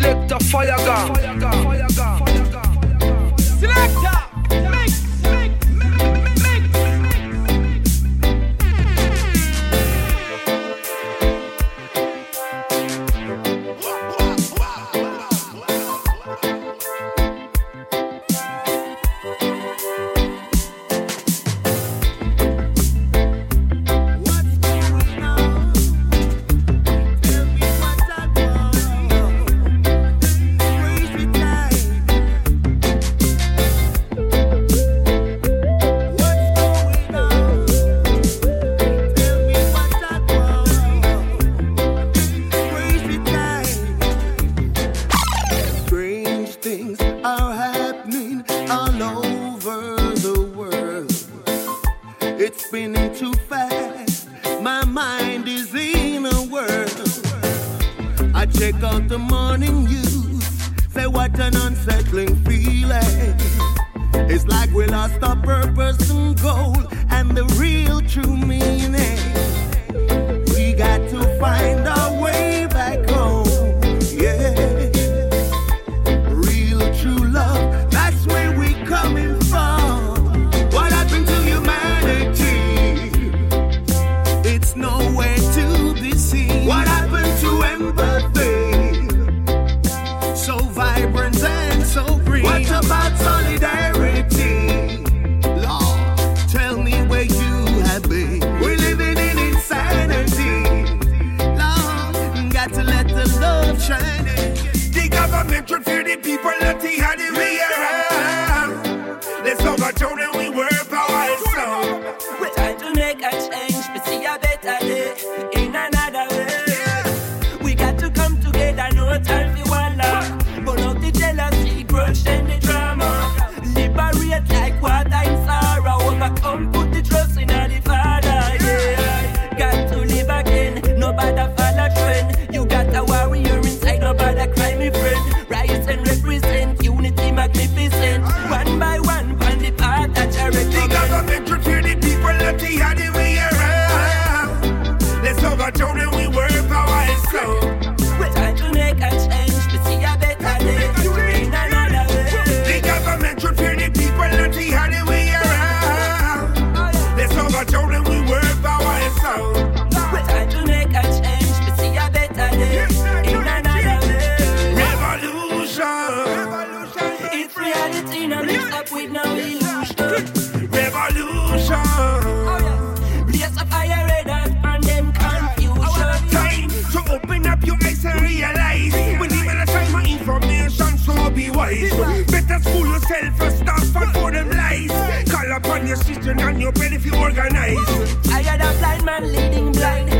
selector fire gun. Fire gun. Fire gun. Wake up the morning news. Say what an unsettling feeling. It's like we lost our purpose and goal and the real true meaning. We got to find our vibrant and so green. What about solidarity? Lord, tell me where you have been. We're living in insanity. Lord, got to let the love shine. The government should fear the people, let the Revolution. Them confusion. Time open up your eyes and realize information, so be wise. Better yourself them lies. Call upon your system and your if you organize. I got a blind man leading blind.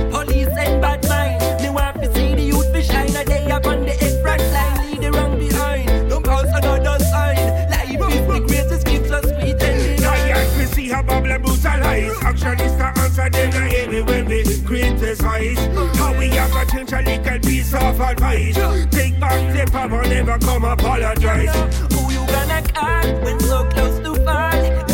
a problem brutalize. Actionista answer them a hear me when we criticize. How we have a change a little piece of advice. Take back the power, never come apologize. Who you gonna call when so close to falling?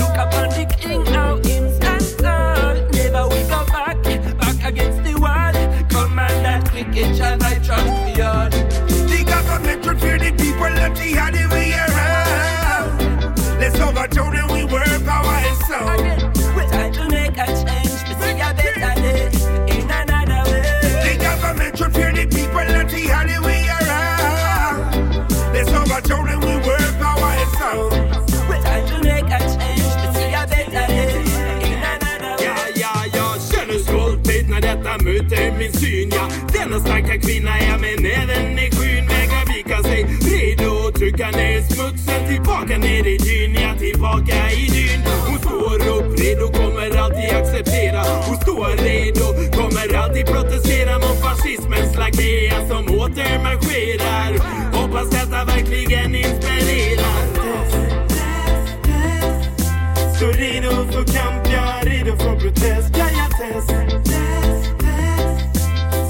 skjuter min syn Ja, denna starka kvinna är med näven i skyn. Vägrar vika sig Redo att trycka ner smutsen Tillbaka ner i dyn, ja tillbaka i dyn. Hon står upp, redo, kommer alltid acceptera. Hon står redo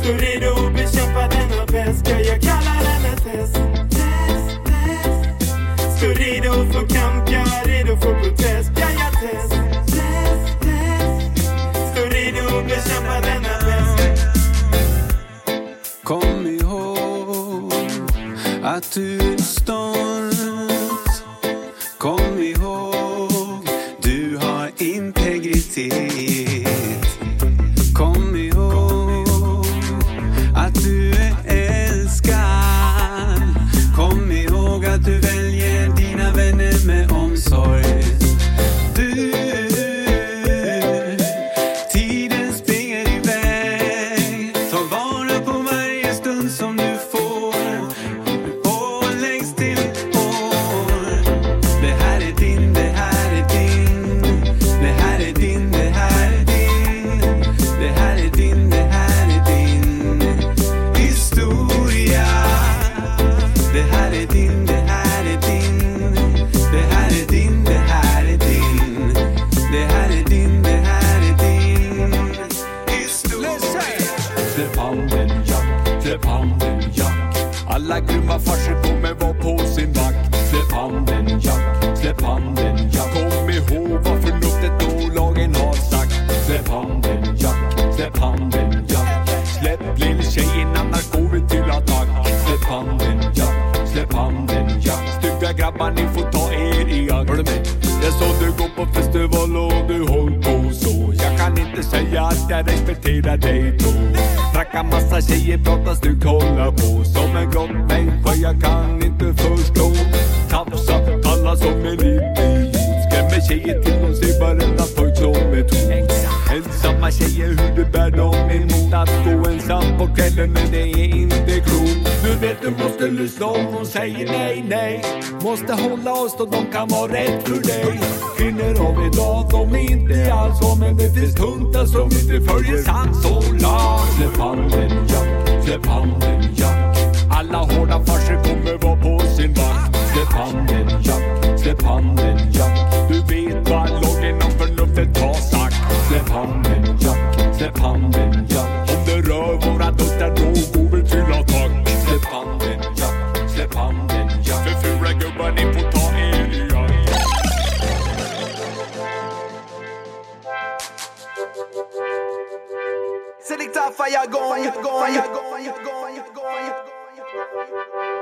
står redo att bekämpa denna pest. Ja, jag kallar den test. Test. Står redo för kamp, jag är redo för protest. Ja, jag test. Test. Står redo att bekämpa denna pest. Kom ihåg att du är Alla grymma farsor kommer vara på sin vakt. Släpp handen Jack, släpp handen Jack. Kom ihåg vad förnuftet och lagen har sagt. Släpp handen Jack, släpp handen Jack. Släpp lilltjejen annars går vi till attack. Släpp handen Jack, släpp handen Jack. Stygga grabbar ni får ta er i akt. Hör du mig? Jag såg du går på festival och du håll på så. Jag kan inte säga att jag respekterar dig då. Tracka massa tjejer, prata du hålla på så jag kan inte förstå. Tafsa, alla som en idiot. Skrämmer tjejer till de ser varenda pojk som ett hot. Ensamma tjejer, hur du bär dem emot. Att gå ensam på kvällen, men det är inte klokt. Du vet, du måste lyssna om hon säger nej, nej. Måste hålla oss då de kan vara rätt för dig. Kvinnor av idag, de är inte alls så Men det finns tuntar som inte följer sans och lag Släpp handen Jack, släpp handen Jack alla hårda farser kommer vara på sin vakt. Släpp handen Jack, släpp handen Jack. Du vet vad lagen om förnuftet har sagt. Släpp handen Jack, släpp handen Jack. Om det rör våra döttrar då går vi till attack. Släpp handen Jack, släpp handen Jack. För fula gubbar ni får ta er i akt fire gone, fire gone, fire gone, fire gone. Música